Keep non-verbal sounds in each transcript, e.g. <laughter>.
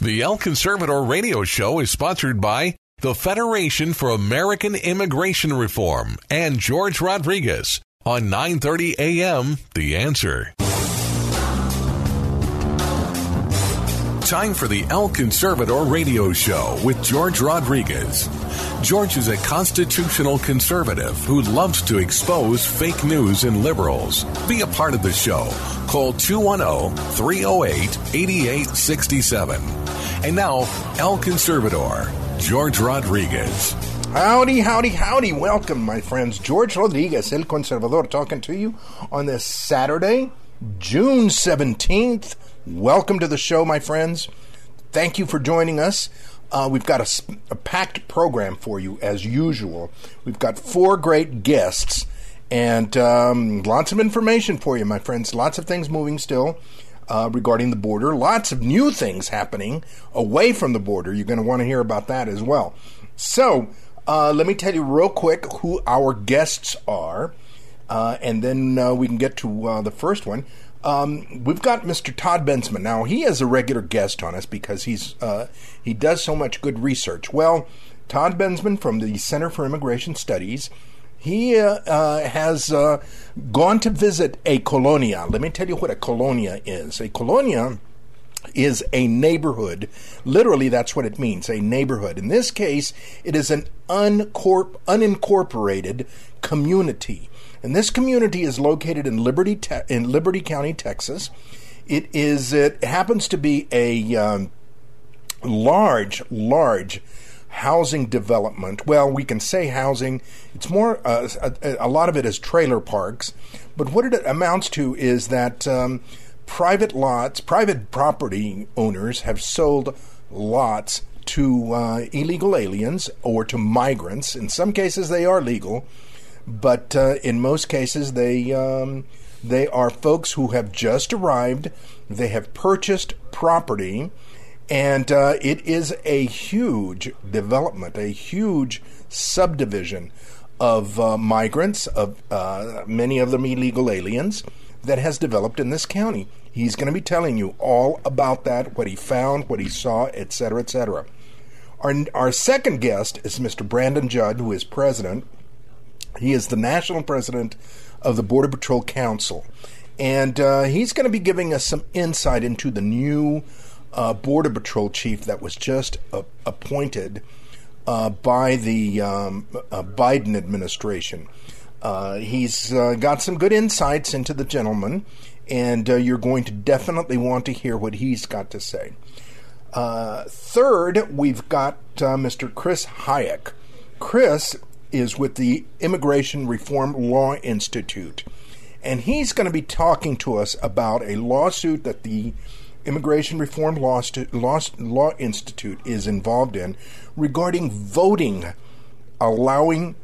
The El Conservador radio show is sponsored by the Federation for American Immigration Reform and George Rodriguez on 9:30 a.m. The Answer. Time for the El Conservador radio show with George Rodriguez. George is a constitutional conservative who loves to expose fake news and liberals. Be a part of the show. Call 210 308 8867. And now, El Conservador, George Rodriguez. Howdy, howdy, howdy. Welcome, my friends. George Rodriguez, El Conservador, talking to you on this Saturday, June 17th. Welcome to the show, my friends. Thank you for joining us. Uh, we've got a, a, packed program for you, as usual. We've got four great guests and um, lots of information for you, my friends. Lots of things moving still uh, regarding the border. Lots of new things happening away from the border. You're going to want to hear about that as well. So, uh, let me tell you real quick who our guests are, uh, and then uh, we can get to uh, the first one. Um, we've got Mr. Todd Bensman. Now he is a regular guest on us because he's uh, he does so much good research. Well, Todd Bensman from the Center for Immigration Studies. He uh, uh, has gone to visit a colonia. Let me tell you what a colonia is. A colonia is a neighborhood. Literally, that's what it means a neighborhood. In this case, it is an unincorporated community. And this community is located in Liberty, te- in Liberty County, Texas. It is. It happens to be a um, large, large housing development. Well, we can say housing. It's more. Uh, a, a, lot of it is trailer parks, but what it amounts to is that um, private lots, private property owners have sold lots to uh, illegal aliens or to migrants. In some cases, they are legal but uh, in most cases they um, they are folks who have just arrived. They have purchased property, and uh, it is a huge development, a huge subdivision of uh, migrants, of uh, many of them illegal aliens, that has developed in this county. He's going to be telling you all about that, what he found, what he saw, etc., etc. Our, our second guest is Mr. Brandon Judd, who is president he is the national president of the Border Patrol Council. And uh, he's going to be giving us some insight into the new uh, Border Patrol chief that was just uh, appointed by the um, uh, Biden administration. Uh, he's uh, got some good insights into the gentleman, and you're going to definitely want to hear what he's got to say. third, we've got Mr. Chris Hajec. Chris is with the Immigration Reform Law Institute. And he's going to be talking to us about a lawsuit that the Immigration Reform Law, Law, Law Institute is involved in regarding voting, allowing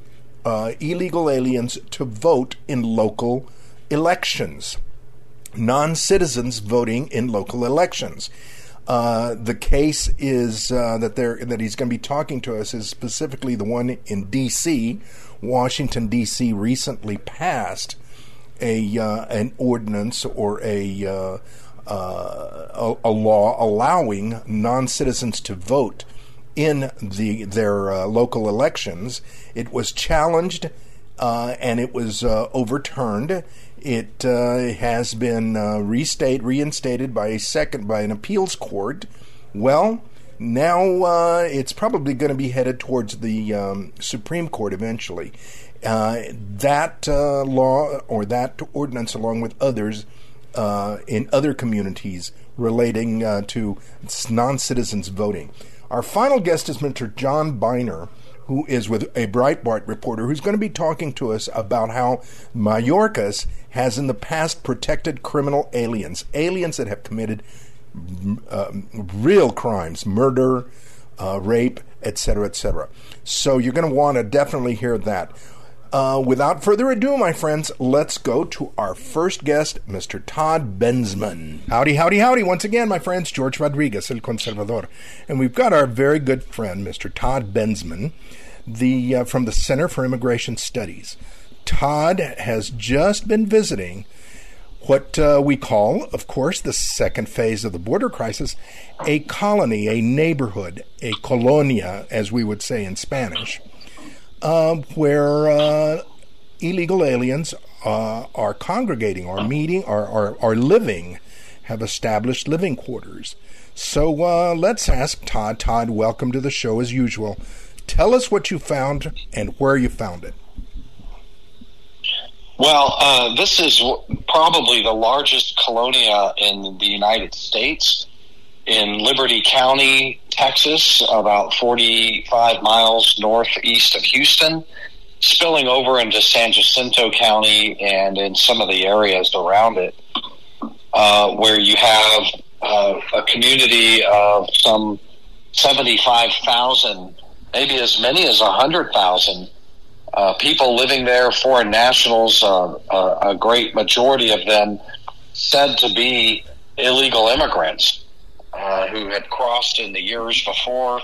uh, illegal aliens to vote in local elections, non citizens voting in local elections. Uh, the case is uh, that there that he's going to be talking to us is specifically the one in D.C. Washington D.C. recently passed a uh, an ordinance or a, uh, uh, a, a law allowing non citizens to vote in the their local elections. It was challenged and it was overturned it uh, has been uh, restate, reinstated by a second by an appeals court. Well, now uh, it's probably going to be headed towards the um, Supreme Court eventually. Uh, that uh, law or that ordinance, along with others uh, in other communities relating to non citizens voting. Our final guest is Mr. John Binder who is with a Breitbart reporter who's going to be talking to us about how Mayorkas has in the past protected criminal aliens, aliens that have committed uh, real crimes, murder, uh, rape, etc., etc. So you're going to want to definitely hear that. Uh, without further ado, my friends, let's go to our first guest, Mr. Todd Bensman. Howdy, howdy, howdy. Once again, my friends, George Rodriguez, El Conservador. And we've got our very good friend, Mr. Todd Bensman, the, uh, from the Center for Immigration Studies. Todd has just been visiting what uh, we call, of course, the second phase of the border crisis, a colony, a neighborhood, a colonia, as we would say in Spanish uh, where uh, illegal aliens uh, are congregating, are meeting, are, or, or living, have established living quarters. So uh, let's ask Todd. Todd, welcome to the show as usual. Tell us what you found and where you found it. Well, uh, this is probably the largest colonia in the United States in Liberty County, Texas, about 45 miles northeast of Houston, spilling over into San Jacinto County and in some of the areas around it, uh, where you have uh, a community of some 75,000, maybe as many as 100,000 uh, people living there, foreign nationals, uh, uh, a great majority of them said to be illegal immigrants uh, who had crossed in the years before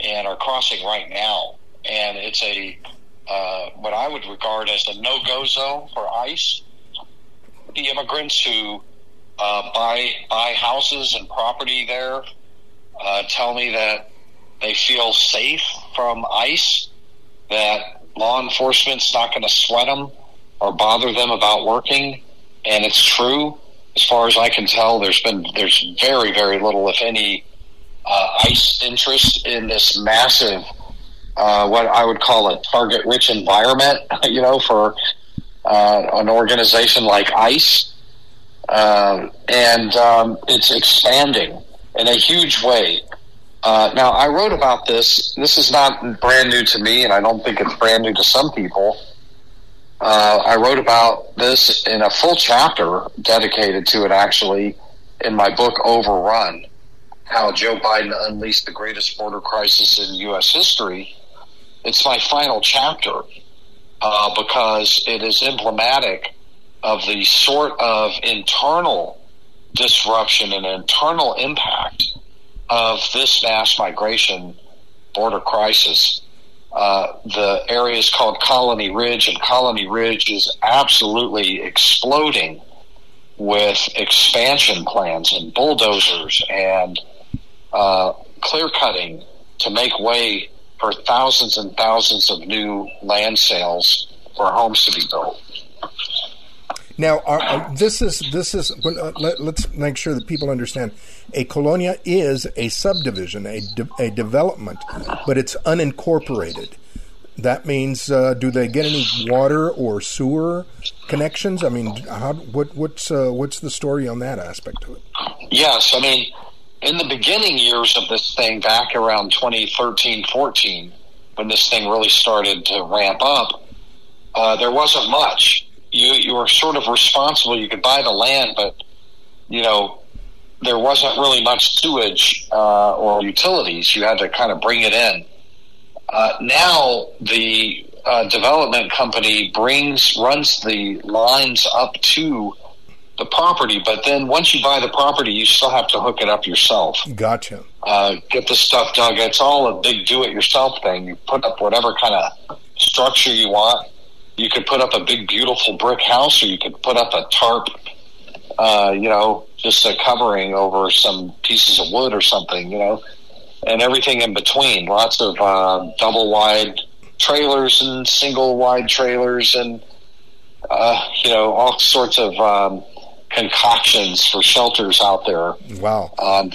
and are crossing right now. And it's a uh, what I would regard as a no-go zone for ICE. The immigrants who uh, buy buy houses and property there uh, tell me that they feel safe from ICE. That law enforcement's not going to sweat them or bother them about working, and it's true as far as I can tell, there's been there's very very little, if any, uh, ICE interest in this massive, uh, what I would call a target-rich environment. <laughs> You know, for uh, an organization like ICE, um, and um, it's expanding in a huge way. Uh, now, I wrote about this. This is not brand new to me, and I don't think it's brand new to some people. Uh, I wrote about this in a full chapter dedicated to it, actually, in my book Overrun How Joe Biden Unleashed the Greatest Border Crisis in U.S. History. It's my final chapter uh, because it is emblematic of the sort of internal disruption and internal impact of this mass migration border crisis uh, the area is called Colony Ridge, and Colony Ridge is absolutely exploding with expansion plans and bulldozers and uh, clear cutting to make way for thousands and thousands of new land sales for homes to be built. Now, this is this is uh, let, us make sure that people understand. A colonia is a subdivision, a de, a development, but it's unincorporated. That means, uh, do they get any water or sewer connections? I mean, how, what, what's uh, what's the story on that aspect of it? Yes, I mean, in the beginning years of this thing, back around 2013, 14, when this thing really started to ramp up, uh, there wasn't much you you were sort of responsible. You could buy the land, but you know there wasn't really much sewage uh, or utilities. You had to kind of bring it in. Uh, now the uh, development company brings runs the lines up to the property, but then once you buy the property, you still have to hook it up yourself. Gotcha. Uh, get the stuff dug. It's all a big do-it-yourself thing. You put up whatever kind of structure you want you could put up a big, beautiful brick house, or you could put up a tarp, uh, you know, just a covering over some pieces of wood or something, you know, and everything in between. Lots of uh, double wide trailers and single wide trailers, and uh, you know, all sorts of um, concoctions for shelters out there. Wow. Um,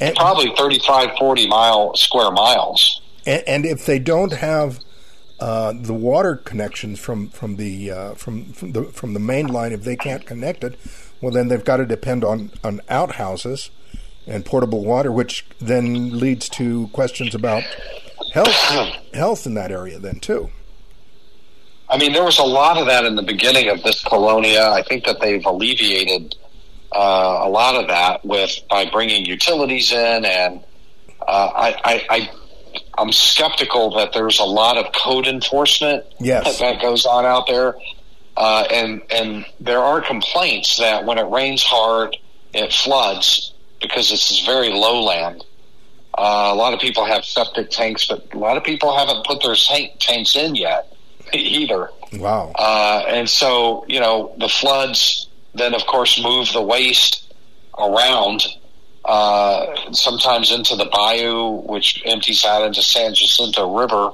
and, probably 35, 40 mile square miles. And, and if they don't have uh, the water connections from from the uh, from from the from the main line. If they can't connect it, well, then they've got to depend on on outhouses and portable water, which then leads to questions about health health in that area. Then too. I mean, there was a lot of that in the beginning of this colonia. I think that they've alleviated uh, a lot of that with by bringing utilities in, and uh, I, I, I I'm skeptical that there's a lot of code enforcement Yes. that goes on out there, uh, and and there are complaints that when it rains hard, it floods because this is very lowland. Uh, a lot of people have septic tanks, but a lot of people haven't put their tank, tanks in yet <laughs> either. Wow. Uh, and so, you know, the floods then, of course, move the waste around, uh, sometimes into the bayou, which empties out into San Jacinto River.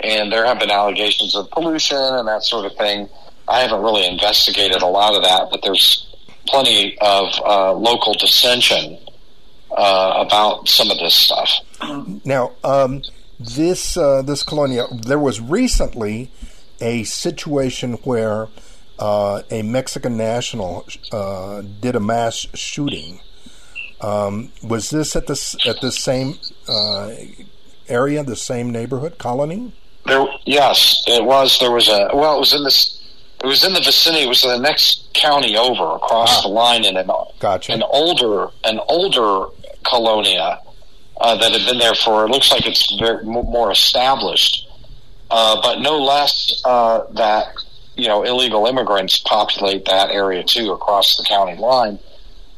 And there have been allegations of pollution and that sort of thing. I haven't really investigated a lot of that, but there's plenty of uh, local dissension uh, about some of this stuff. Now, um, this uh, this colonia, there was recently a situation where uh, a Mexican national uh, did a mass shooting. Um, was this at this at the same uh, area, the same neighborhood colony? There, yes, it was. There was a well. It was in this. It was in the vicinity. It was the next county over, across the line, in an Gotcha. an older an older colonia uh, that had been there for. It looks like it's very, more established, uh, but no less uh, that you know illegal immigrants populate that area too across the county line.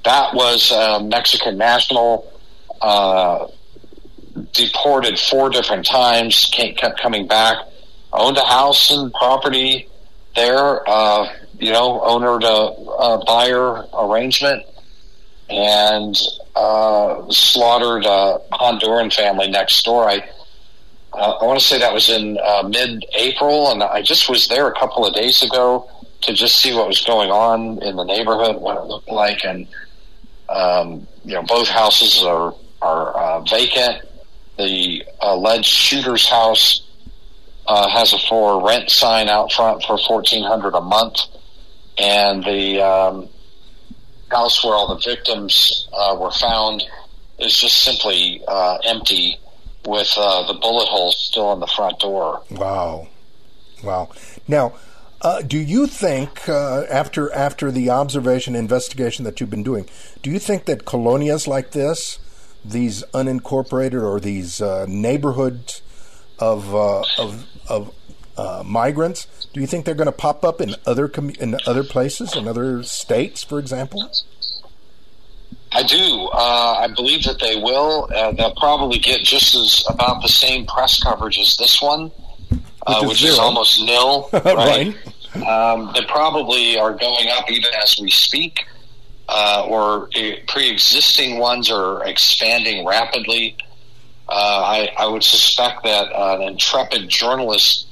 That was a Mexican national. Uh, deported four different times, kept coming back, owned a house and property there, uh, you know, owner to uh, buyer arrangement, and uh, slaughtered a Honduran family next door. I uh, I want to say that was in uh, mid-April, and I just was there a couple of days ago to just see what was going on in the neighborhood, what it looked like, and um, you know, both houses are are uh, vacant. The alleged shooter's house uh, has a for rent sign out front for fourteen hundred a month, and the um, house where all the victims uh, were found is just simply uh, empty, with uh, the bullet holes still on the front door. Wow, wow. Now, uh, do you think uh, after after the observation investigation that you've been doing, do you think that colonias like this, these unincorporated or these neighborhoods of uh, of of uh, migrants, do you think they're going to pop up in other com- in other places in other states, for example? I do. Uh, I believe that they will. Uh, they'll probably get just as about the same press coverage as this one, uh, Which is which is almost nil. <laughs> Right. Um, they probably are going up even as we speak, uh, or uh, pre-existing ones are expanding rapidly. Uh, I, I would suspect that uh, an intrepid journalist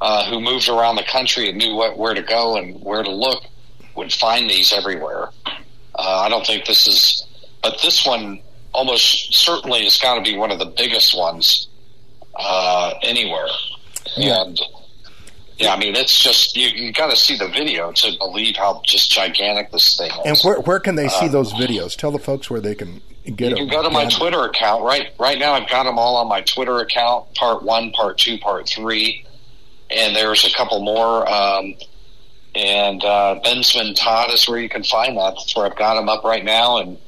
uh, who moved around the country and knew what, where to go and where to look would find these everywhere. Uh, I don't think this is, but this one almost certainly has got to be one of the biggest ones uh, anywhere. And yeah, I mean, it's just you, you got to see the video to believe how just gigantic this thing is. And where where can they see those videos? Tell the folks where they can get you can go to my. Twitter account right right now. I've got them all on my Twitter account. Part one, part two, part three, and there's a couple more. Um, and uh, Bensman Todd is where you can find that. That's where I've got them up right now, and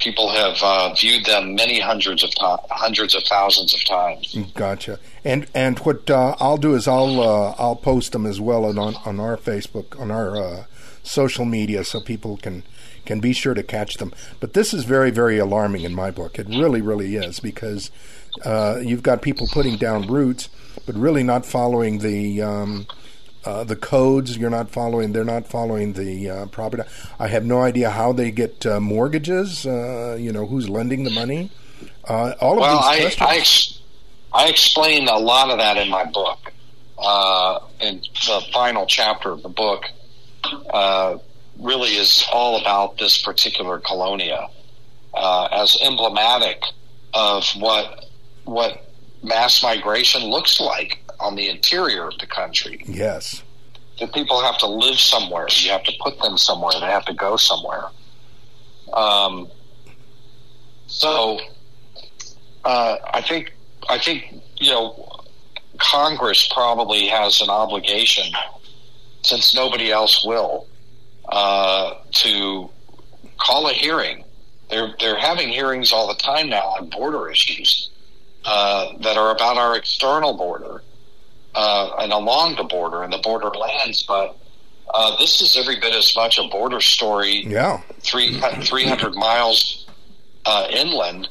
people have uh, viewed them many hundreds of to- hundreds of thousands of times. Gotcha. And and what uh, I'll do is I'll uh, I'll post them as well on on our Facebook on our uh, social media so people can can be sure to catch them. But this is very very alarming in my book. It really really is because uh, you've got people putting down roots, but really not following the. Um, uh, the codes you're not following they're not following the uh, property. I have no idea how they get uh, mortgages uh, you know who's lending the money. Uh, all of Well, these I questions I, ex- I explain a lot of that in my book. Uh, in the final chapter of the book, uh, really is all about this particular colonia uh, as emblematic of what what mass migration looks like on the interior of the country. yes That people have to live somewhere. You have to put them somewhere. They have to go somewhere. Um, so uh, I think I think you know Congress probably has an obligation, since nobody else will, uh, to call a hearing. They're they're having hearings all the time now on border issues uh, that are about our external border uh, and along the border and the border lands. But uh, this is every bit as much a border story. Yeah, three 300 miles uh, inland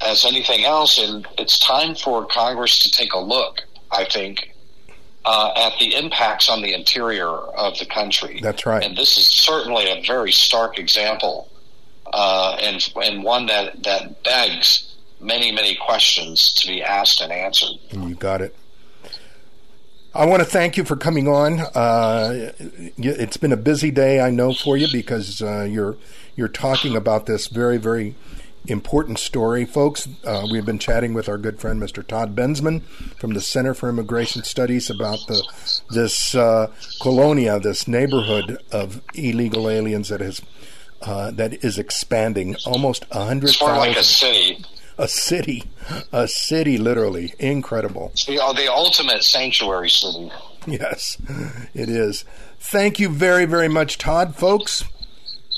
as anything else, and it's time for Congress to take a look. I think uh, at the impacts on the interior of the country. That's right. And this is certainly a very stark example, uh, and and one that that begs many many questions to be asked and answered. You got it. I want to thank you for coming on. Uh, it's been a busy day, I know, for you because uh, you're you're talking about this very very important story, folks. Uh, we've been chatting with our good friend Mr. Todd Bensman from the Center for Immigration Studies about the this uh, colonia, this neighborhood of illegal aliens that is uh, that is expanding almost a hundred. It's more like a city. A city, a city, literally incredible. It's the, the ultimate sanctuary city. Yes, it is. Thank you very, very much, Todd, folks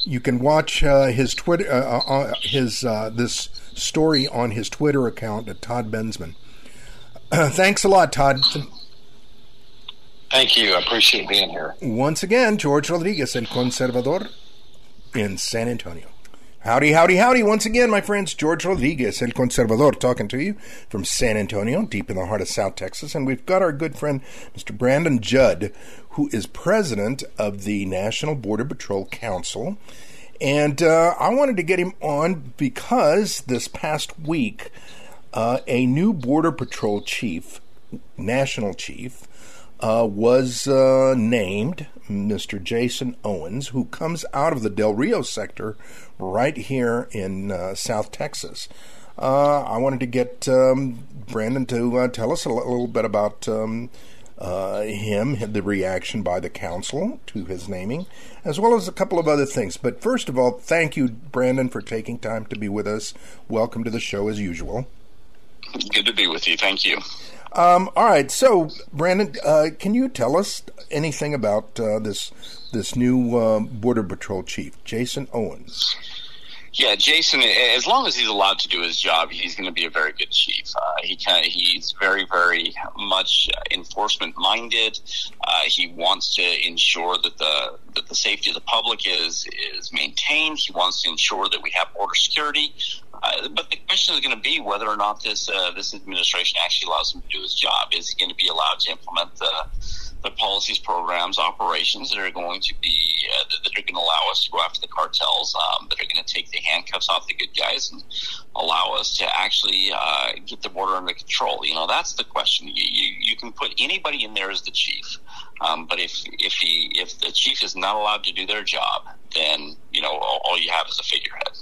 you can watch uh, his Twitter, uh, uh, uh his uh, this story on his Twitter account at Todd Bensman. <clears throat> Thanks a lot, Todd. Thank you. I appreciate being here. Once again, George Rodriguez, El Conservador, in San Antonio. Howdy, howdy, howdy. Once again, my friends, George Rodriguez, El Conservador, talking to you from San Antonio, deep in the heart of South Texas. And we've got our good friend, Mr. Brandon Judd, who is president of the National Border Patrol Council. And uh, I wanted to get him on because this past week, uh, a new Border Patrol chief, national chief, uh, was uh, named Mr. Jason Owens, who comes out of the Del Rio sector right here in uh, South Texas. Uh, I wanted to get um, Brandon to uh, tell us a little bit about um, uh, him, the reaction by the council to his naming, as well as a couple of other things. But first of all, thank you, Brandon, for taking time to be with us. Welcome to the show as usual. Good to be with you. Thank you. Um, all right, so Brandon, uh, can you tell us anything about uh, this this new uh, border patrol chief, Jason Owens? Yeah, Jason. As long as he's allowed to do his job, he's going to be a very good chief. Uh, he he's very, very much enforcement minded. Uh, he wants to ensure that the that the safety of the public is is maintained. He wants to ensure that we have border security. Uh, but the question is going to be whether or not this uh, this administration actually allows him to do his job. Is he going to be allowed to implement the the policies, programs, operations that are going to be uh, that are going to allow us to go after the cartels, um, that are going to take the handcuffs off the good guys and allow us to actually uh, get the border under control. You know, that's the question. You, you, you can put anybody in there as the chief, um, but if if he if the chief is not allowed to do their job, then you know all, all you have is a figurehead.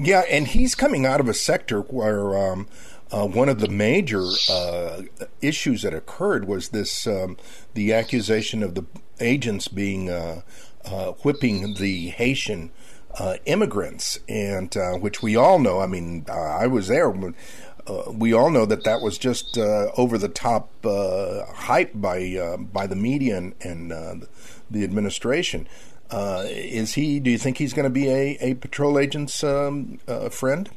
Yeah, and he's coming out of a sector where. Um, uh, one of the major uh, issues that occurred was this um, the accusation of the agents being uh, uh whipping the Haitian uh, immigrants, and uh, which we all know. I mean, I was there. we all know that that was just over the top hype by by the media and, and the administration. Is he? Do you think he's going to be a, a patrol agent's um, friend?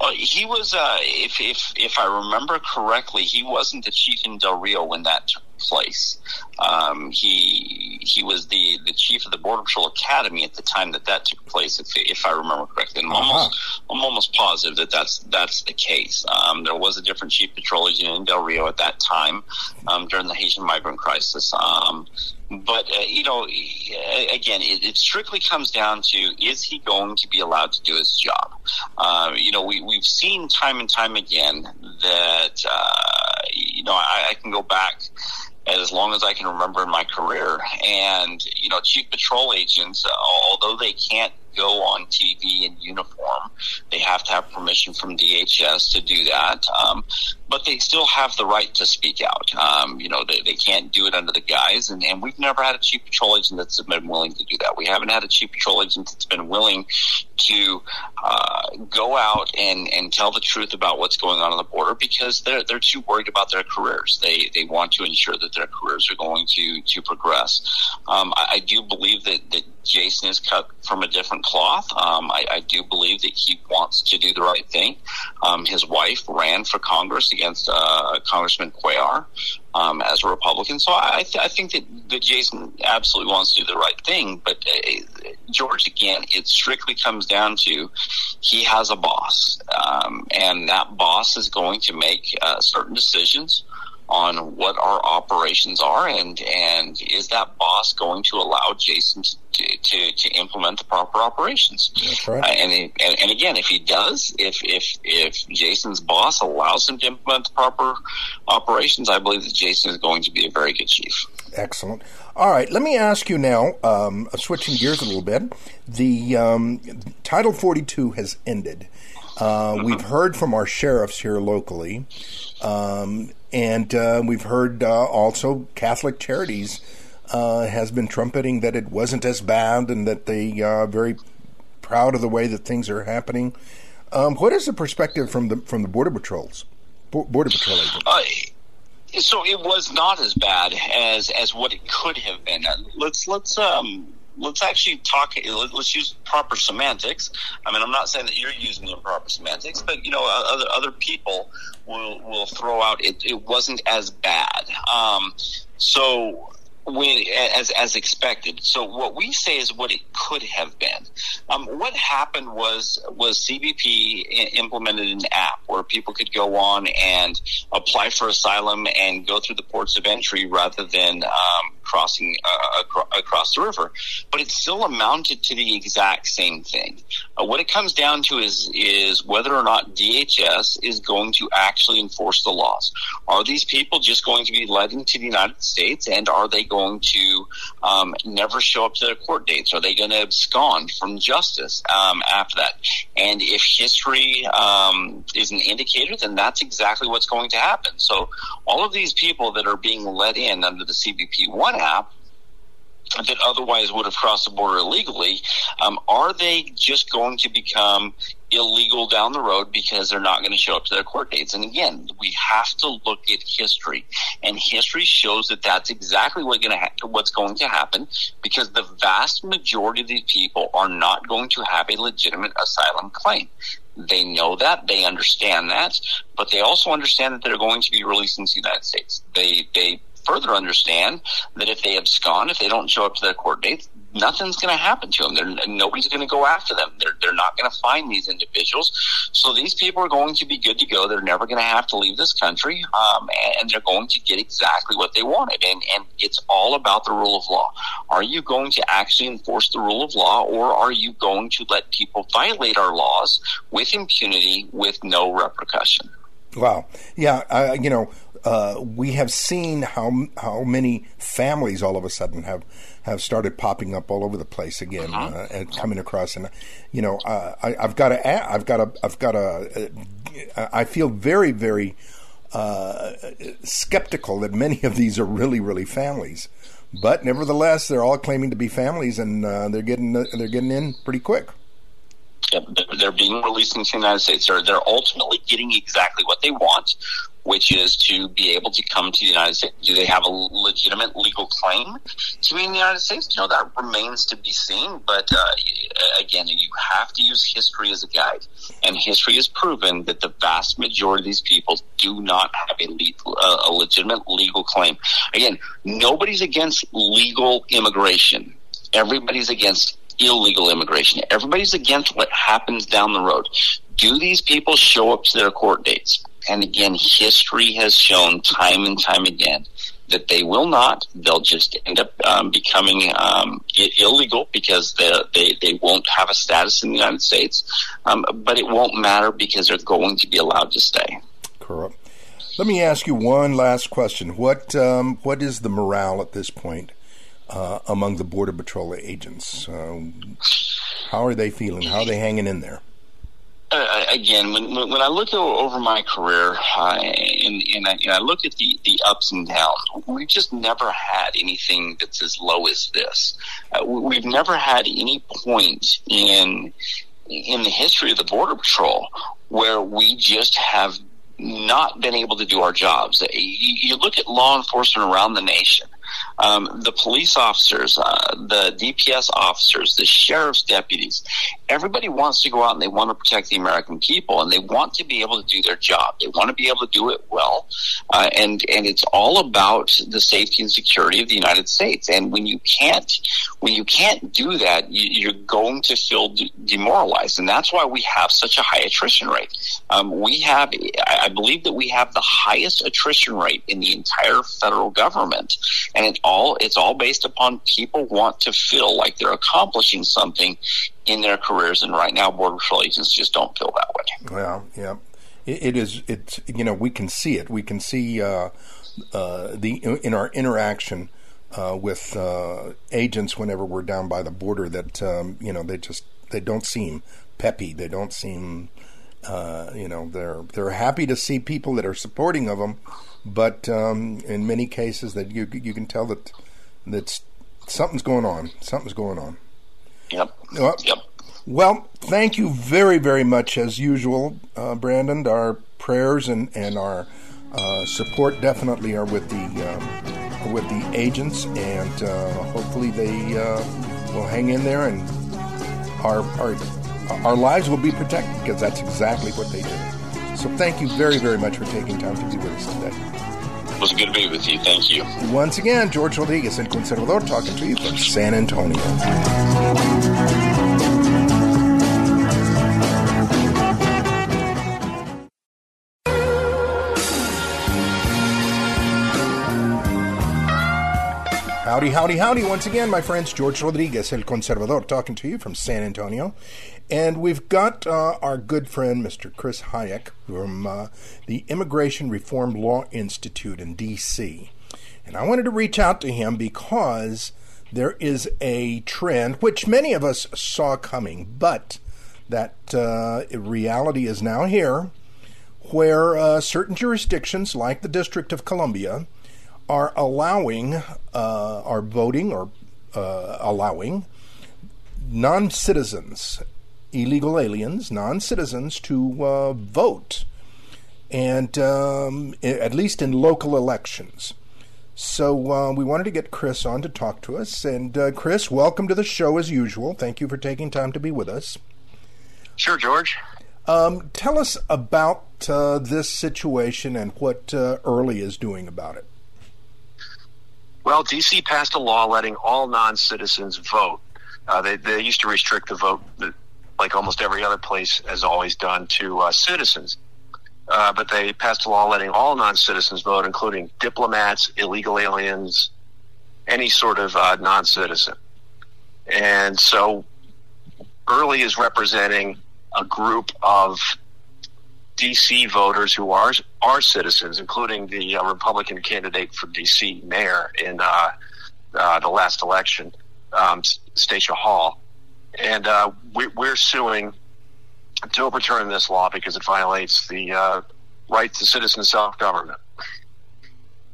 Well, he was, uh, if if if I remember correctly, he wasn't the chief in Del Rio when that place. Um, he he was the, the chief of the Border Patrol Academy at the time that that took place, if, if I remember correctly. And I'm uh-huh. almost I'm almost positive that that's that's the case. Um, there was a different chief patrol agent in Del Rio at that time um, during the Haitian migrant crisis. Um, but uh, you know, again, it, it, strictly comes down to is he going to be allowed to do his job? Uh, you know, we we've seen time and time again that uh, you know I, I can go back as long as I can remember in my career. And, you know, chief patrol agents, although they can't go on TV in uniform. They have to have permission from DHS to do that. Um, but they still have the right to speak out. Um, you know, they, they can't do it under the guise. And, and we've never had a chief patrol agent that's been willing to do that. We haven't had a chief patrol agent that's been willing to uh, go out and, and tell the truth about what's going on on the border because they're, they're too worried about their careers. They, they want to ensure that their careers are going to, to progress. Um, I, I do believe that, that Jason is cut from a different cloth. Um, I, I, do believe that he wants to do the right thing. Um, his wife ran for Congress against uh, Congressman Cuellar Republican. So I, th- I think that, that Jason absolutely wants to do the right thing. But uh, George, again, it strictly comes down to he has a boss, um, and that boss is going to make uh, certain decisions on what our operations are and and is that boss going to allow Jason to to, to implement the proper operations That's right. Uh, and, and and again if he does if if if Jason's boss allows him to implement the proper operations I believe that Jason is going to be a very good chief Excellent. All right, let me ask you now, um, switching gears a little bit. The um, Title 42 has ended. Uh, we've heard from our sheriffs here locally, um, and uh, we've heard uh, also Catholic Charities uh, has been trumpeting that it wasn't as bad and that they are very proud of the way that things are happening. Um, what is the perspective from the from the border patrols, border patrol agents? Uh, so it was not as bad as as what it could have been. Uh, let's let's um let's actually talk. Let's use proper semantics. I mean, I'm not saying that you're using improper semantics, but you know, other other people will will throw out it. It wasn't as bad. Um, so as as expected. So what we say is what it could have been. Um, what happened was was CBP implemented an app where people could go on and apply for asylum and go through the ports of entry rather than um, crossing uh, across the river. But it still amounted to the exact same thing. Uh, what it comes down to is is whether or not DHS is going to actually enforce the laws. Are these people just going to be led into the United States, and are they going to um, never show up to their court dates? Are they going to abscond from justice um, after that? And if history um, is an indicator, then that's exactly what's going to happen. So all of these people that are being let in under the CBP one app that otherwise would have crossed the border illegally, um, are they just going to become illegal down the road because they're not going to show up to their court dates? And again, we have to look at history, and history shows that that's exactly what going ha- what's going to happen because the vast majority of these people are not going to have a legitimate asylum claim. They know that, they understand that, but they also understand that they're going to be released into the United States. They they further understand that if they abscond, if they don't show up to their court dates, nothing's going to happen to them. They're, nobody's going to go after them. They're, they're not going to find these individuals. So these people are going to be good to go. They're never going to have to leave this country, um, and they're going to get exactly what they wanted. And, and it's all about the rule of law. Are you going to actually enforce the rule of law, or are you going to let people violate our laws with impunity with no repercussion? Wow. Yeah, uh, you know, uh, we have seen how how many families all of a sudden have have started popping up all over the place again uh-huh. uh, and coming across. And you know, uh, I, have got to, I've got to, I've got to. Uh, I feel very, very uh, skeptical that many of these are really, really families. But nevertheless, they're all claiming to be families, and they're getting they're getting in pretty quick they're being released into the United States. They're, they're ultimately getting exactly what they want, which is to be able to come to the United States. Do they have a legitimate legal claim to be in the United States? You know, that remains to be seen. But uh, again, you have to use history as a guide. And history has proven that the vast majority of these people do not have a, legal, uh, a legitimate legal claim. Again, nobody's against legal immigration. Everybody's against illegal immigration. Everybody's against what happens down the road. Do these people show up to their court dates? And again, history has shown time and time again that they will not. They'll just end up um, becoming um, illegal because they, they, they won't have a status in the United States. Um, but it won't matter because they're going to be allowed to stay. Correct. Let me ask you one last question. What um, what is the morale at this point uh, among the Border Patrol agents? Uh, how are they feeling? How are they hanging in there? Uh, again, when, when I look over my career uh, and, and, I, and, I, look at the, the ups and downs, we've just never had anything that's as low as this. Uh, we've never had any point in in the history of the Border Patrol where we just have not been able to do our jobs. You look at law enforcement around the nation. Um, the police officers, uh, the DPS officers, the sheriff's deputies, everybody wants to go out and they want to protect the American people and they want to be able to do their job. They want to be able to do it well. Uh, and, and it's all about the safety and security of the United States. And when you can't, when you can't do that, you, are going to feel de- demoralized. And that's why we have such a high attrition rate. Um, we have, I believe that we have the highest attrition rate in the entire federal government. And it all, it's all based upon people want to feel like they're accomplishing something in their careers. And right now, Border Patrol agents just don't feel that way. Well, yeah. It, it is, it's, you know, we can see it. We can see, uh, uh, the, in our interaction, uh, with uh, agents whenever we're down by the border that um, you know they just they don't seem peppy. They don't seem uh, you know they're they're happy to see people that are supporting of them, but um, in many cases that you you can tell that that's something's going on. Something's going on. Yep. Well, yep. Well, thank you very very much as usual, uh, Brandon. Our prayers and and our uh, support definitely are with the um, with the agents, and uh, hopefully they uh, will hang in there, and our our our lives will be protected because that's exactly what they do. So thank you very very much for taking time to be with us today. It was good to be with you. Thank you. Once again, George Rodriguez, El Conservador, talking to you from San Antonio. Howdy, howdy, howdy, once again, my friends. George Rodriguez, El Conservador, talking to you from San Antonio. And we've got uh, our good friend, Mr. Chris Hajec, from uh, the Immigration Reform Law Institute in D.C. And I wanted to reach out to him because there is a trend, which many of us saw coming, but that uh, reality is now here, where uh, certain jurisdictions, like the District of Columbia, are allowing, uh, are voting or uh, allowing non citizens, illegal aliens, non citizens to uh, vote, and um, at least in local elections. So uh, we wanted to get Chris on to talk to us. And uh, Chris, welcome to the show as usual. Thank you for taking time to be with us. Sure, George. Um, tell us about uh, this situation and what IRLI is doing about it. Well, D.C. passed a law letting all non-citizens vote. Uh, they, they used to restrict the vote, like almost every other place has always done, to uh, citizens. Uh, but they passed a law letting all non-citizens vote, including diplomats, illegal aliens, any sort of uh, non-citizen. And so, IRLI is representing a group of DC voters who are are citizens, including the uh, Republican candidate for DC mayor in uh, uh, the last election, um, Stacia Hall, and uh, we, are suing to overturn this law because it violates the uh, right to citizen self government.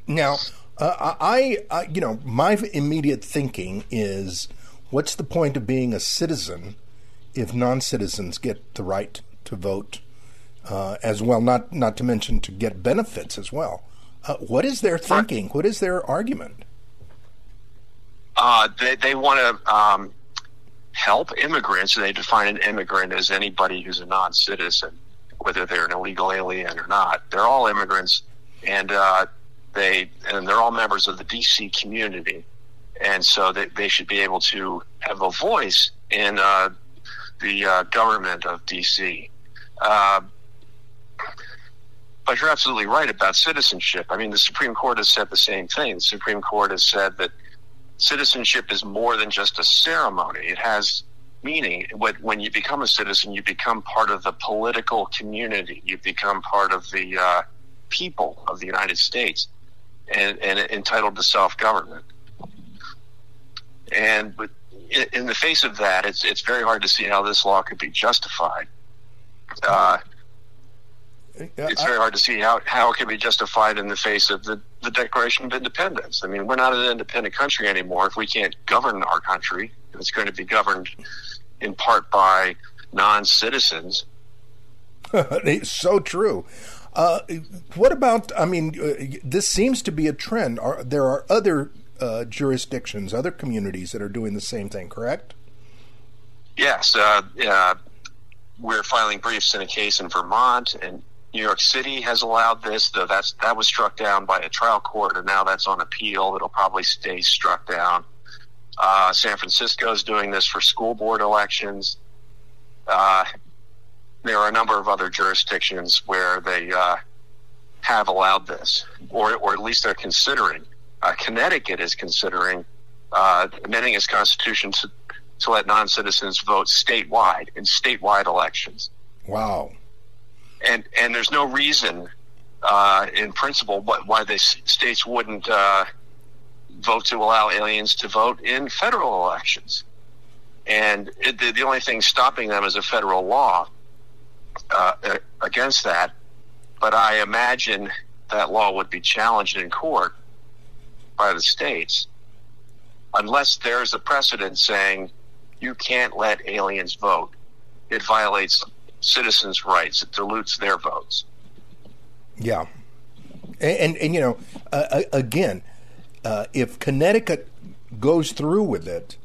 Now, uh, I, I, you know, my immediate thinking is, what's the point of being a citizen if non citizens get the right to vote? uh, as well. Not not to mention to get benefits as well. Uh, what is their thinking? What is their argument? Uh, they they want to um, help immigrants. They define an immigrant as anybody who's a non-citizen, whether they're an illegal alien or not. They're all immigrants, and uh, they and they're all members of the DC community, and so they, they should be able to have a voice in uh, the uh, government of DC. Uh, but you're absolutely right about citizenship. I mean, the Supreme Court has said the same thing. The Supreme Court has said that citizenship is more than just a ceremony. It has meaning. When you become a citizen, you become part of the political community. You become part of the uh, people of the United States and, and entitled to self government. And in the face of that, it's it's very hard to see how this law could be justified. Uh, it's very hard to see how, how it can be justified in the face of the, the Declaration of Independence. I mean, we're not an independent country anymore. If we can't govern our country, it's going to be governed in part by non citizens. <laughs> it's so true. Uh, what about? I mean, uh, this seems to be a trend. Are, there are other uh, jurisdictions, other communities that are doing the same thing. Correct? Yes, uh, uh, we're filing briefs in a case in Vermont, and New York City has allowed this. Though that's that was struck down by a trial court, and now that's on appeal. It'll probably stay struck down. Uh, San Francisco is doing this for school board elections. Uh, there are a number of other jurisdictions where they uh, have allowed this, or or at least they're considering. Uh, Connecticut is considering uh, amending its constitution to to let non citizens vote statewide in statewide elections. Wow. And and there's no reason, uh, in principle, why, why the states wouldn't uh, vote to allow aliens to vote in federal elections. And it, the, the, only thing stopping them is a federal law uh, against that. But I imagine that law would be challenged in court by the states unless there's a precedent saying you can't let aliens vote. It violates citizens' rights. It dilutes their votes. Yeah, and and, and you know, uh, again, uh, if Connecticut goes through with it,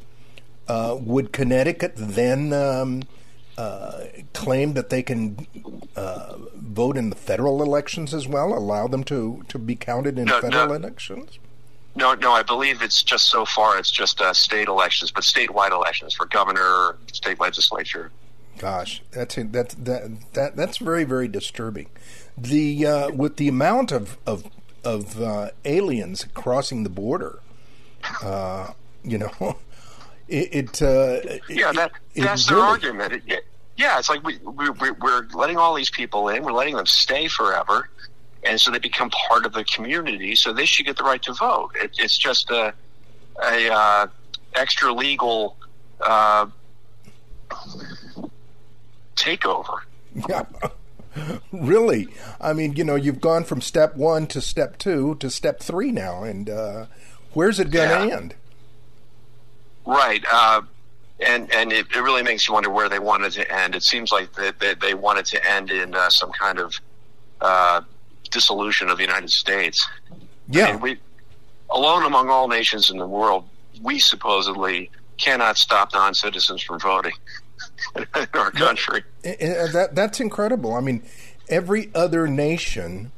uh, would Connecticut then um, uh, claim that they can uh, vote in the federal elections as well? Allow them to to be counted in no, federal no. elections? No, no, I believe it's just so far it's just uh, state elections, but statewide elections for governor, state legislature. Gosh, that's that that that that's very very disturbing. The uh, with the amount of of of uh, aliens crossing the border, uh, you know, <laughs> it. it uh, yeah, that it, that's their really, argument. It, yeah, it's like we, we we're letting all these people in, we're letting them stay forever and so they become part of the community. So they should get the right to vote. It, it's just a, a uh, extra legal uh, takeover. Yeah. <laughs> really? I mean, you know, you've gone from step one to step two to step three now, and uh, where's it going to Yeah. end? Right. Uh, and and it, it really makes you wonder where they wanted to end. It seems like they, they, they wanted to end in uh, some kind of uh, dissolution of the United States. Yeah. I mean, we, alone among all nations in the world, we supposedly cannot stop non citizens from voting in <laughs> our country. I- that that's incredible. I mean, every other nation,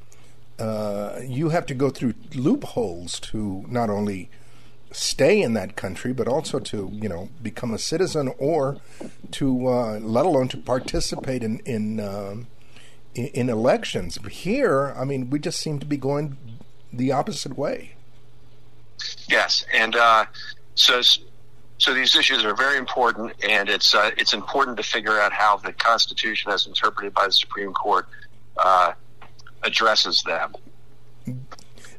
uh, you have to go through loopholes to not only stay in that country, but also to you know become a citizen or to uh, let alone to participate in in, um, in in elections. But here, I mean, we just seem to be going the opposite way. Yes, and uh, so so these issues are very important, and it's uh, it's important to figure out how the Constitution, as interpreted by the Supreme Court, uh, addresses them.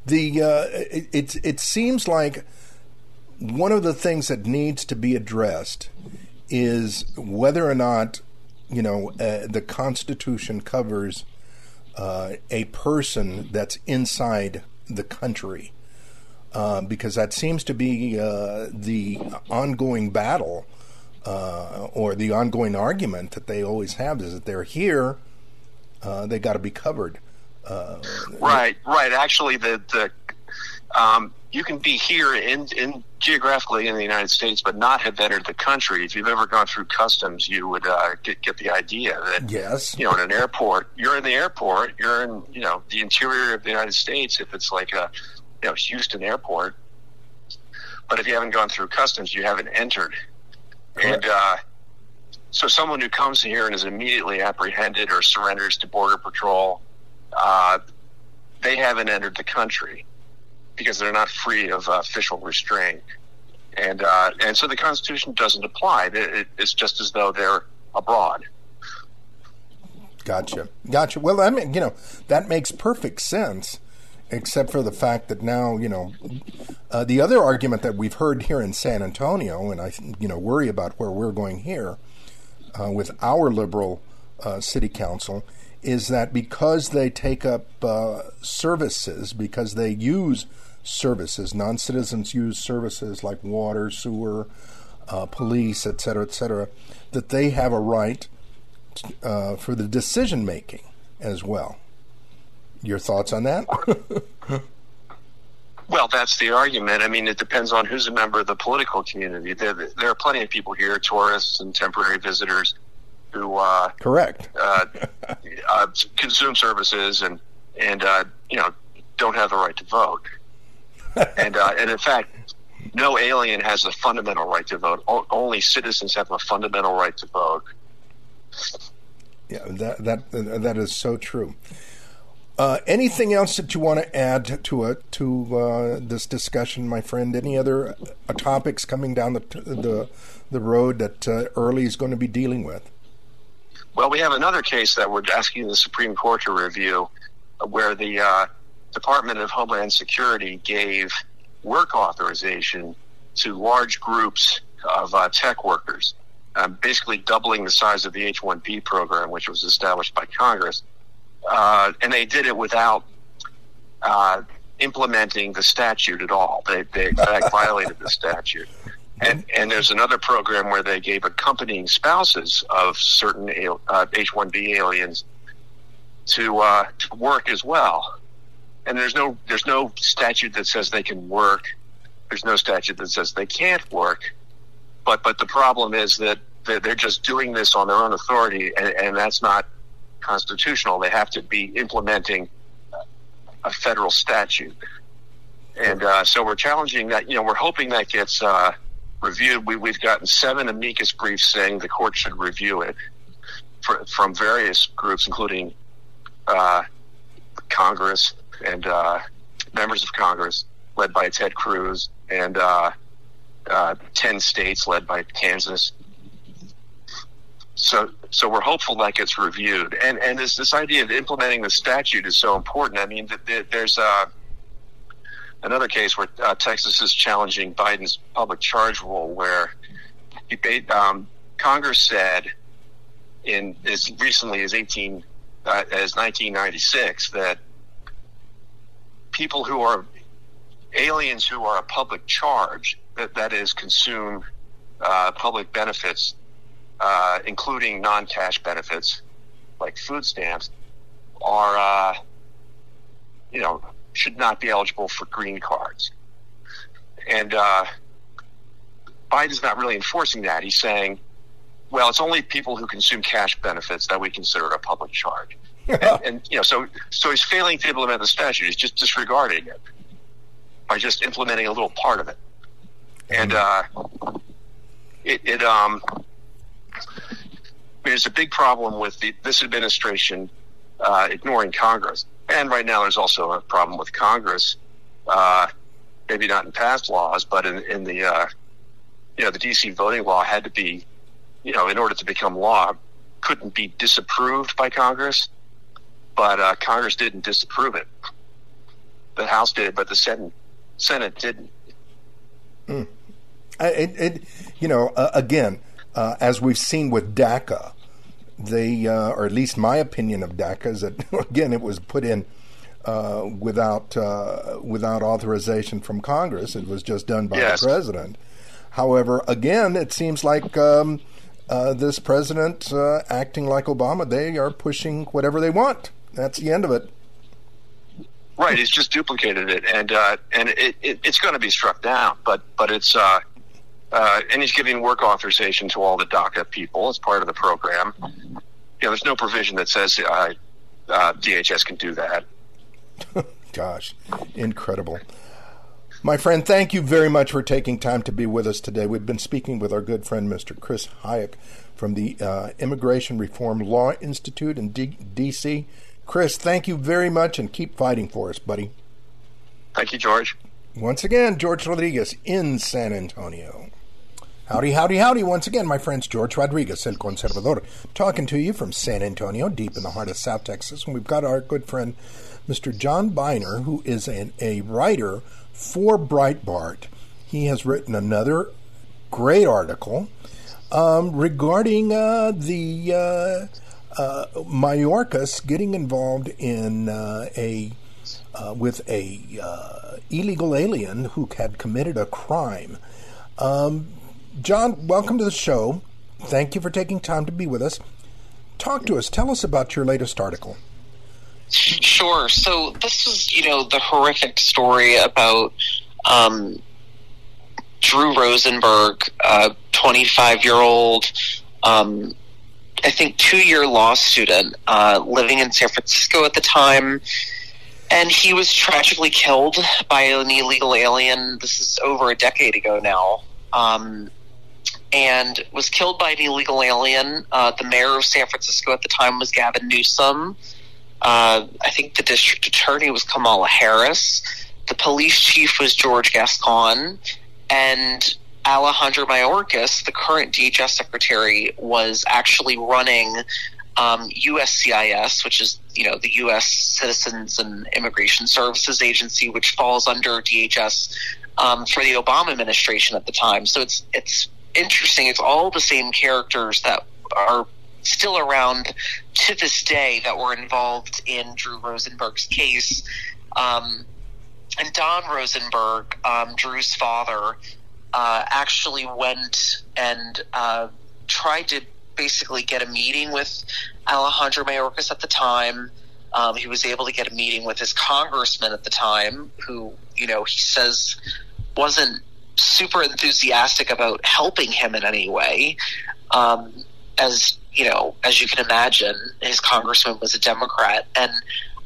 the uh, it, it it seems like one of the things that needs to be addressed is whether or not you know uh, the Constitution covers uh, a person that's inside the country. Uh, because that seems to be uh, the ongoing battle uh, or the ongoing argument that they always have is that they're here, uh, they got to be covered. Uh, Right, right. Actually, the the um, you can be here in in geographically in the United States, but not have entered the country. If you've ever gone through customs, you would uh, get get the idea that Yes. you know, in an airport, you're in the airport, you're in you know the interior of the United States. If it's like a you know Houston airport, but if you haven't gone through customs, you haven't entered. And uh, so, someone who comes here and is immediately apprehended or surrenders to border patrol, uh, they haven't entered the country because they're not free of uh, official restraint. And uh, and so the Constitution doesn't apply. It, it, it's just as though they're abroad. Gotcha. Gotcha. Well, I mean, you know, that makes perfect sense, except for the fact that now, you know, uh, the other argument that we've heard here in San Antonio, and I, you know, worry about where we're going here uh, with our liberal uh, city council, is that because they take up uh, services, because they use services, non citizens use services like water, sewer, uh, police, et cetera, et cetera, that they have a right uh, for the decision making as well. Your thoughts on that? <laughs> Well, that's the argument. I mean, it depends on who's a member of the political community. There, there are plenty of people here, tourists and temporary visitors, who uh, correct uh, <laughs> uh, consume services and and uh, you know don't have the right to vote. and uh, and in fact, no alien has a fundamental right to vote. O- only citizens have a fundamental right to vote. Yeah, that that that is so true. Uh, anything else that you want to add to it to uh, this discussion, my friend? Any other uh, topics coming down the the the road that uh, IRLI is going to be dealing with? Well, we have another case that we're asking the Supreme Court to review, uh, where the uh, Department of Homeland Security gave work authorization to large groups of tech workers, um, basically doubling the size of the H-1B program, which was established by Congress uh, and they did it without uh, implementing the statute at all. They, they in fact <laughs> violated the statute. And, and there's another program where they gave accompanying spouses of certain uh, H-1B aliens to, uh, to work as well. And there's no there's no statute that says they can work. There's no statute that says they can't work. But but the problem is that they're just doing this on their own authority, and, and that's not constitutional. They have to be implementing a federal statute. And uh, so we're challenging that. You know, we're hoping that gets uh, reviewed. We, have gotten seven amicus briefs saying the court should review it for, from various groups, including uh, Congress and uh, members of Congress, led by Ted Cruz, and uh, uh, ten states, led by Kansas so so we're hopeful that gets reviewed. And and this this idea of implementing the statute is so important. I mean, th- th- there's uh, another case where uh, Texas is challenging Biden's public charge rule, where um, Congress said in as recently as eighteen uh, as 1996 that people who are aliens who are a public charge that that is consume uh, public benefits uh, including non-cash benefits like food stamps, are uh, you know should not be eligible for green cards. And uh, Biden's not really enforcing that. He's saying, well, it's only people who consume cash benefits that we consider a public charge. <laughs> and, and, you know, so so he's failing to implement the statute. He's just disregarding it by just implementing a little part of it. And uh, it, it um, there's a big problem with the, this administration uh, ignoring Congress. And right now, there's also a problem with Congress, uh, maybe not in past laws, but in, in the uh, you know the DC voting law had to be, you know, in order to become law, couldn't be disapproved by Congress, but uh, Congress didn't disapprove it. The House did, but the Senate Senate didn't. Mm. It, it, you know, uh, again, uh, as we've seen with DACA, they, uh, or at least my opinion of DACA is that <laughs> again it was put in uh, without uh, without authorization from Congress. It was just done by yes. the president. However, again, it seems like um, uh, this president uh, acting like Obama, they are pushing whatever they want. That's the end of it. Right, he's just duplicated it, and uh, and it, it, it's going to be struck down. But but it's uh, and he's giving work authorization to all the DACA people as part of the program. You know, there's no provision that says uh, uh, DHS can do that. <laughs> Gosh, incredible. My friend, thank you very much for taking time to be with us today. We've been speaking with our good friend, Mr. Chris Hajec from the uh, Immigration Reform Law Institute in D- D.C. Chris, thank you very much and keep fighting for us, buddy. Thank you, George. Once again, George Rodriguez in San Antonio. Howdy, howdy, howdy. Once again, my friends, George Rodriguez, El Conservador, talking to you from San Antonio, deep in the heart of South Texas. And we've got our good friend, Mr. John Binder, who is an, a writer for Breitbart. He has written another great article um, regarding uh, the uh, uh, Mayorkas getting involved in uh, a uh, with a uh, illegal alien who had committed a crime. Um, John, welcome to the show. Thank you for taking time to be with us. Talk to us. Tell us about your latest article. Sure. So this was, you know, the horrific story about um, Drew Rosenberg, a 25 year old, um, I think, two year law student uh, living in San Francisco at the time. And he was tragically killed by an illegal alien. This is over a decade ago now. Um, and was killed by an illegal alien. Uh, the mayor of San Francisco at the time was Gavin Newsom. Uh, I think the district attorney was Kamala Harris. The police chief was George Gascon. And Alejandro Mayorkas, the current DHS secretary, was actually running um, USCIS, which is you know the U.S. Citizens and Immigration Services Agency, which falls under DHS um, for the Obama administration at the time. So it's it's interesting. It's all the same characters that are still around to this day that were involved in Drew Rosenberg's case. Um, and Don Rosenberg, um, Drew's father, uh, actually went and uh, tried to basically get a meeting with Alejandro Mayorkas at the time. Um, he was able to get a meeting with his congressman at the time, who, you know, he says wasn't super enthusiastic about helping him in any way. Um, as you know, as you can imagine, his congressman was a Democrat, and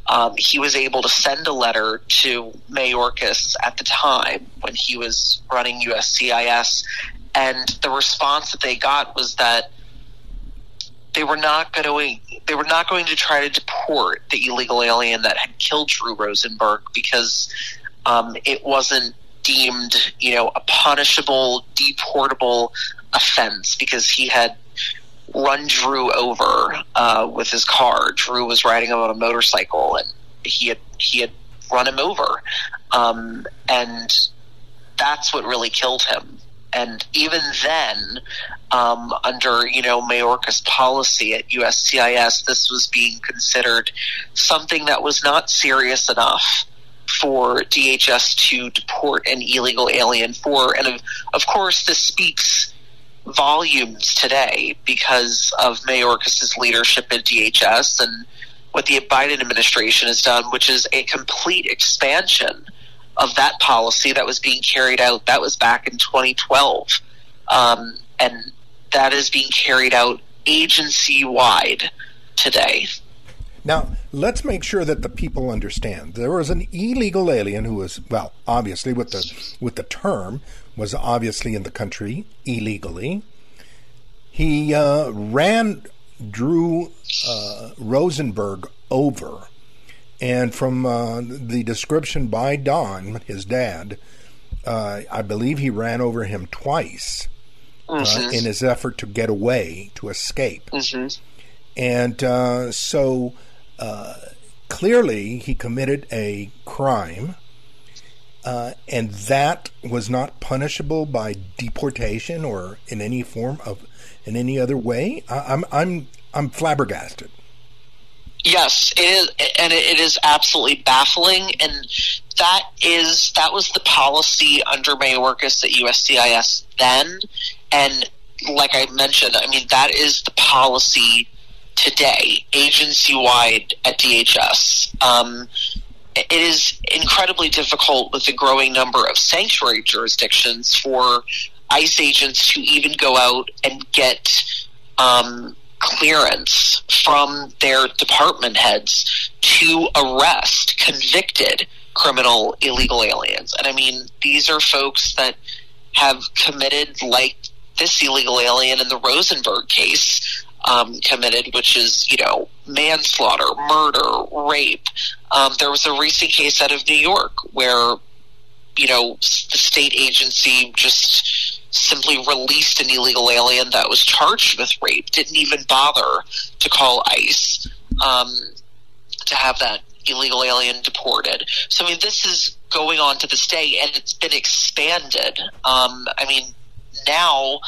um, he was able to send a letter to Mayorkas at the time when he was running USCIS, and the response that they got was that they were not going they were not going to try to deport the illegal alien that had killed Drew Rosenberg because um, it wasn't deemed you know a punishable deportable offense because he had run Drew over uh, with his car. Drew was riding on a motorcycle, and he had he had run him over, um, and that's what really killed him. And even then, um, under you know Mayorkas policy at USCIS, this was being considered something that was not serious enough for DHS to deport an illegal alien for. And of, of course, this speaks volumes today because of Mayorkas' leadership at DHS and what the Biden administration has done, which is a complete expansion of that policy that was being carried out. That was back in 2012. Um, and that is being carried out agency wide today. Now, let's make sure that the people understand. There was an illegal alien who was, well, obviously with the with the term was obviously in the country illegally. He uh, ran Drew uh, Rosenberg over, and from uh, the description by Don, his dad, uh, I believe he ran over him twice uh, mm-hmm. in his effort to get away, to escape. Mm-hmm. And uh, so uh, clearly he committed a crime, uh, and that was not punishable by deportation or in any form of in any other way. I, I'm I'm I'm flabbergasted. Yes, it is, and it is absolutely baffling. And that is that was the policy under Mayorkas at USCIS then, and like I mentioned, I mean that is the policy today, agency wide at DHS. Um, it is incredibly difficult with the growing number of sanctuary jurisdictions for ICE agents to even go out and get um, clearance from their department heads to arrest convicted criminal illegal aliens. And I mean, these are folks that have committed, like this illegal alien in the Rosenberg case, um, committed, which is, you know, manslaughter, murder, rape. Um, there was a recent case out of New York where, you know, the state agency just simply released an illegal alien that was charged with rape, didn't even bother to call ICE um, to have that illegal alien deported. So, I mean, this is going on to this day, and it's been expanded. Um, I mean, now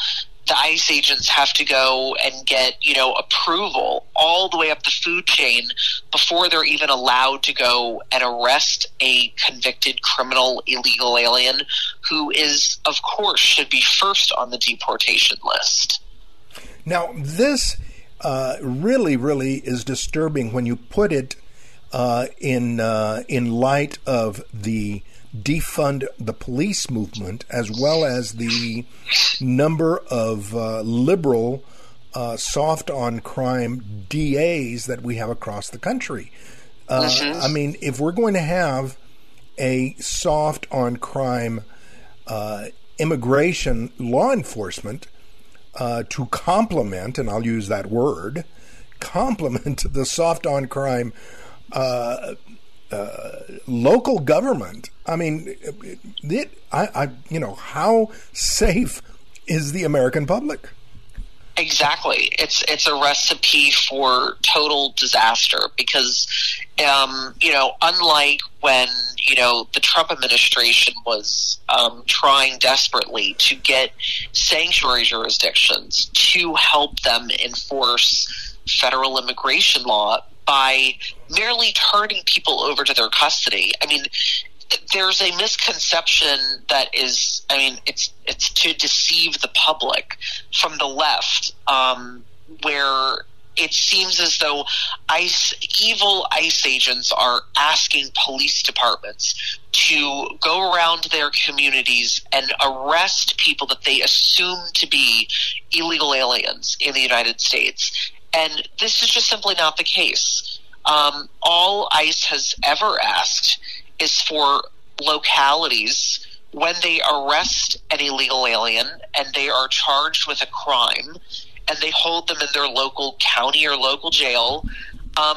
the ICE agents have to go and get, you know, approval all the way up the food chain before they're even allowed to go and arrest a convicted criminal illegal alien who is, of course, should be first on the deportation list. Now, this uh, really, really is disturbing when you put it uh, in uh, in light of the defund the police movement, as well as the number of uh, liberal uh, soft on crime DAs that we have across the country. Uh, mm-hmm. I mean, if we're going to have a soft on crime uh, immigration law enforcement uh, to complement, and I'll use that word, complement <laughs> the soft on crime uh, local government. I mean, it, I, I, you know, how safe is the American public? Exactly. It's it's a recipe for total disaster because, um, you know, unlike when you know the Trump administration was um, trying desperately to get sanctuary jurisdictions to help them enforce federal immigration law by merely turning people over to their custody. I mean, there's a misconception that is, I mean, it's it's to deceive the public from the left, um, where it seems as though ICE, evil ICE agents are asking police departments to go around their communities and arrest people that they assume to be illegal aliens in the United States. And this is just simply not the case. Um, all ICE has ever asked is for localities when they arrest an illegal alien and they are charged with a crime and they hold them in their local county or local jail, um,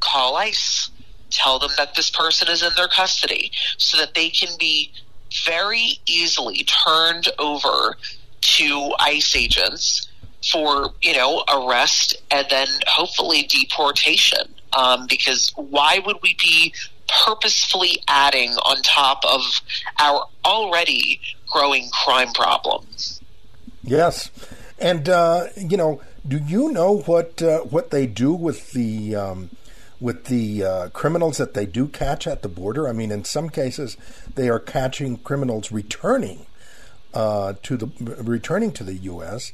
call ICE. Tell them that this person is in their custody so that they can be very easily turned over to ICE agents for, you know, arrest and then hopefully deportation. Um, because why would we be purposefully adding on top of our already growing crime problems? Yes. And uh, you know, do you know what uh, what they do with the um, with the uh, criminals that they do catch at the border? I mean, in some cases, they are catching criminals returning uh, to the returning to the U.S.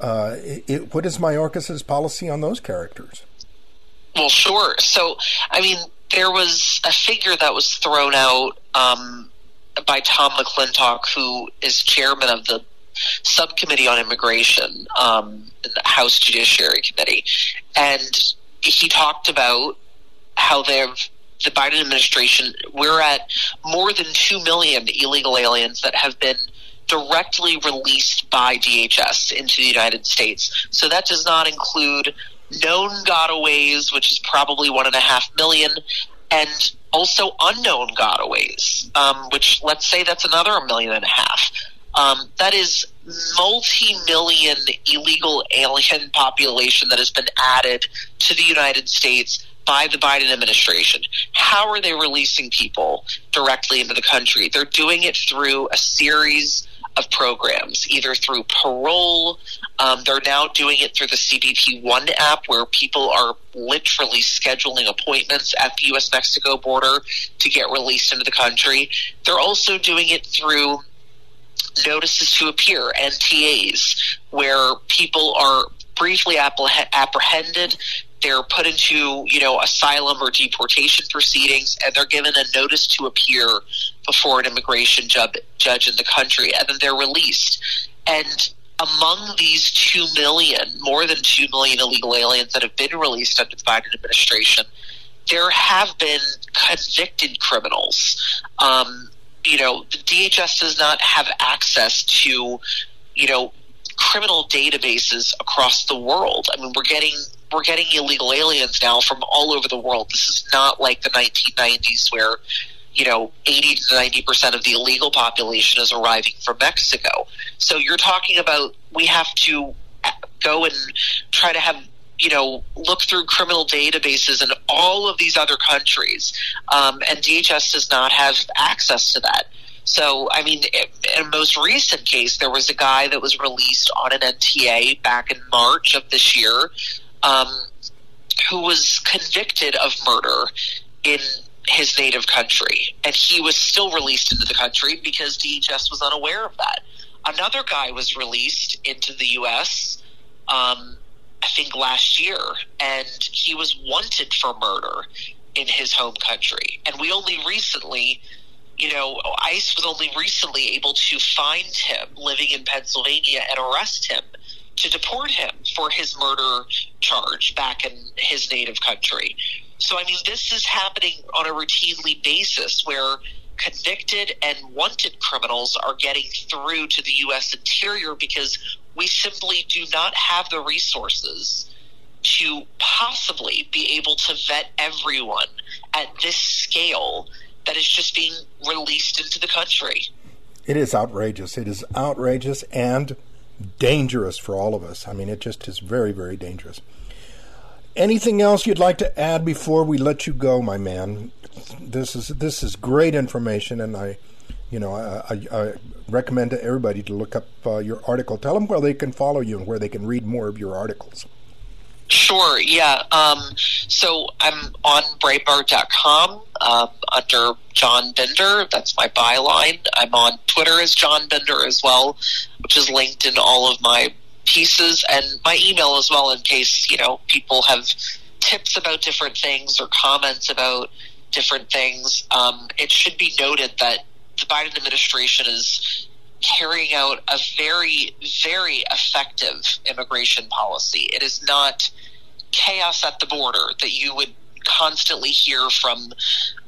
Uh, it, what is Mayorkas's policy on those characters? Well, sure. So, I mean, there was a figure that was thrown out um, by Tom McClintock, who is chairman of the subcommittee on immigration um, in the House Judiciary Committee, and he talked about how they've the Biden administration we're at more than two million illegal aliens that have been directly released by DHS into the United States. So that does not include known gotaways, which is probably one and a half million, and also unknown gotaways, um, which let's say that's another million and a half. Um, that is multi-million illegal alien population that has been added to the United States by the Biden administration. How are they releasing people directly into the country? They're doing it through a series of programs, either through parole. Um, they're now doing it through the CBP One app, where people are literally scheduling appointments at the U.S. Mexico border to get released into the country. They're also doing it through notices to appear, NTAs, where people are briefly apprehended. They're put into, you know, asylum or deportation proceedings, and they're given a notice to appear before an immigration judge in the country, and then they're released. And among these 2 million, more than 2 million illegal aliens that have been released under the Biden administration, there have been convicted criminals. Um, you know, the DHS does not have access to, you know, criminal databases across the world. I mean, we're getting we're getting illegal aliens now from all over the world. This is not like the 1990s where you know 80 to 90 percent of the illegal population is arriving from Mexico. So you're talking about we have to go and try to have you know look through criminal databases in all of these other countries, um, and DHS does not have access to that. So, I mean, in a most recent case, there was a guy that was released on an NTA back in March of this year, um, who was convicted of murder in his native country, and he was still released into the country because DHS was unaware of that. Another guy was released into the U.S. Um, I think last year, and he was wanted for murder in his home country. And we only recently, you know, ICE was only recently able to find him living in Pennsylvania and arrest him to deport him for his murder charge back in his native country. So, I mean, this is happening on a routinely basis where convicted and wanted criminals are getting through to the U.S. interior because we simply do not have the resources to possibly be able to vet everyone at this scale that is just being released into the country. It is outrageous. It is outrageous and dangerous for all of us. I mean, it just is very, very dangerous. Anything else you'd like to add before we let you go, my man? This is this is great information, and I, you know, I, I, I recommend to everybody to look up uh, your article. Tell them where they can follow you and where they can read more of your articles. Sure, yeah. Um, so I'm on Breitbart.com um, under John Binder. That's my byline. I'm on Twitter as John Binder as well, which is linked in all of my pieces and my email as well in case, you know, people have tips about different things or comments about different things. Um, it should be noted that the Biden administration is carrying out a very, very effective immigration policy. It is not chaos at the border that you would constantly hear from,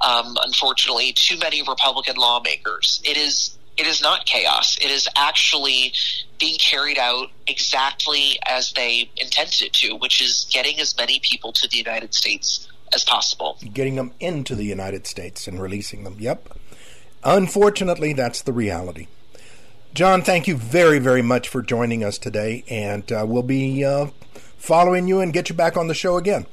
um, unfortunately, too many Republican lawmakers. It is it is not chaos. It is actually being carried out exactly as they intended it to, which is getting as many people to the United States as possible. Getting them into the United States and releasing them. Yep. Unfortunately, that's the reality. John, thank you very, very much for joining us today, and uh, we'll be uh, following you and get you back on the show again.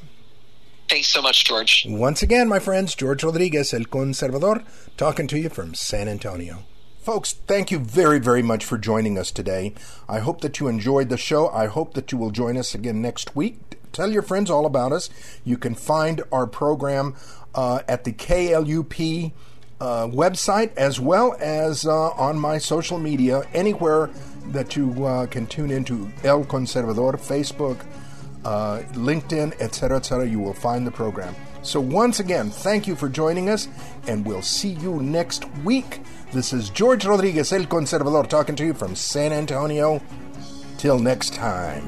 Thanks so much, George. Once again, my friends, George Rodriguez, El Conservador, talking to you from San Antonio. Folks, thank you very, very much for joining us today. I hope that you enjoyed the show. I hope that you will join us again next week. Tell your friends all about us. You can find our program uh, at the KLUP uh, website as well as uh, on my social media, anywhere that you uh, can tune into El Conservador, Facebook, uh, LinkedIn, etc., etc., you will find the program. So, once again, thank you for joining us, and we'll see you next week. This is George Rodriguez, El Conservador, talking to you from San Antonio. Till next time.